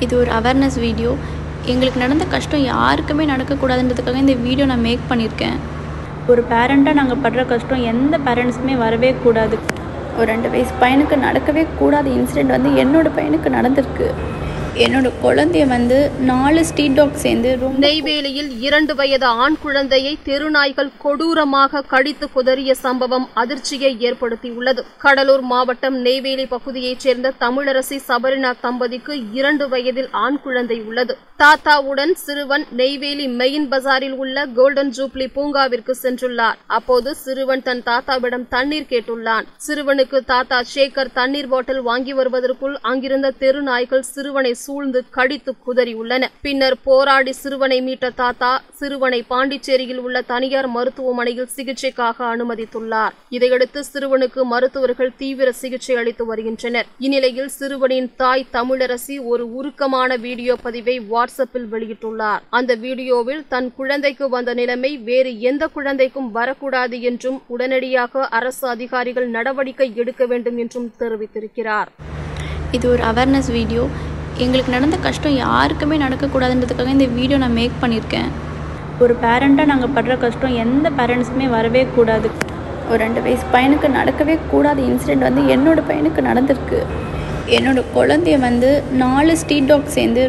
இது ஒரு awareness video எங்களுக்கு நடந்த கஷ்டம் யாருக்குமே நடக்கக்கூடாதுன்றதுக்காக இந்த வீடியோ நான் மேக் பண்ணியிருக்கேன். ஒரு பேரண்ட்டாக நாங்கள் படுற கஷ்டம் எந்த பேரண்ட்ஸுமே வரவே கூடாது. ஒரு ரெண்டு வயசு பையனுக்கு நடக்கவே கூடாத இன்சிடெண்ட் வந்து என்னோடய பையனுக்கு நடந்திருக்கு. என்னோட குழந்தைய வந்து நாலு ஸ்ட்ரீட் டாக் சேர்ந்து நெய்வேலியில் இரண்டு வயது ஆண் குழந்தையை தெருநாய்கள் கொடூரமாக கடித்து குதறிய சம்பவம் அதிர்ச்சியை ஏற்படுத்தியுள்ளது. கடலூர் மாவட்டம் நெய்வேலி பகுதியைச் சேர்ந்த தமிழரசி சபரிநாத் தம்பதிக்கு இரண்டு வயதில் ஆண் குழந்தை உள்ளது. தாத்தாவுடன் சிறுவன் நெய்வேலி மெயின் பஜாரில் உள்ள கோல்டன் ஜூப்ளி பூங்காவிற்கு சென்றுள்ளார். அப்போது சிறுவன் தன் தாத்தாவிடம் தண்ணீர் கேட்டுள்ளான். சிறுவனுக்கு தாத்தா சேகர் தண்ணீர் பாட்டில் வாங்கி வருவதற்குள் அங்கிருந்த தெரு நாய்கள் சிறுவனை சூழ்ந்து கடித்து குதறியுள்ளன. பின்னர் போராடி சிறுவனை மீட்ட தாத்தா சிறுவனை பாண்டிச்சேரியில் உள்ள தனியார் மருத்துவமனையில் சிகிச்சைக்காக அனுமதித்துள்ளார். இதையடுத்து சிறுவனுக்கு மருத்துவர்கள் தீவிர சிகிச்சை அளித்து வருகின்றனர். இந்நிலையில் சிறுவனின் தாய் தமிழரசி ஒரு உருக்கமான வீடியோ பதிவை வாட்ஸ்அப்பில் வெளியிட்டுள்ளார். அந்த வீடியோவில் தன் குழந்தைக்கு வந்த நிலைமை வேறு எந்த குழந்தைக்கும் வரக்கூடாது என்றும் உடனடியாக அரசு அதிகாரிகள் நடவடிக்கை எடுக்க வேண்டும் என்றும் தெரிவித்திருக்கிறார். இது ஒரு அவேர்னஸ் வீடியோ எங்களுக்கு நடந்த கஷ்டம் யாருக்குமே நடக்கக்கூடாதுன்றதுக்காக இந்த வீடியோ நான் மேக் பண்ணியிருக்கேன். ஒரு பேரண்ட்டாக நாங்கள் படுற கஷ்டம் எந்த பேரண்ட்ஸுமே வரவே கூடாது. ஒரு ரெண்டு வயசு பையனுக்கு நடக்கவே கூடாத இன்சிடெண்ட் வந்து என்னோட பையனுக்கு நடந்திருக்கு. என்னோட குழந்தைய வந்து நாலு ஸ்ட்ரீட் டாக் சேர்ந்து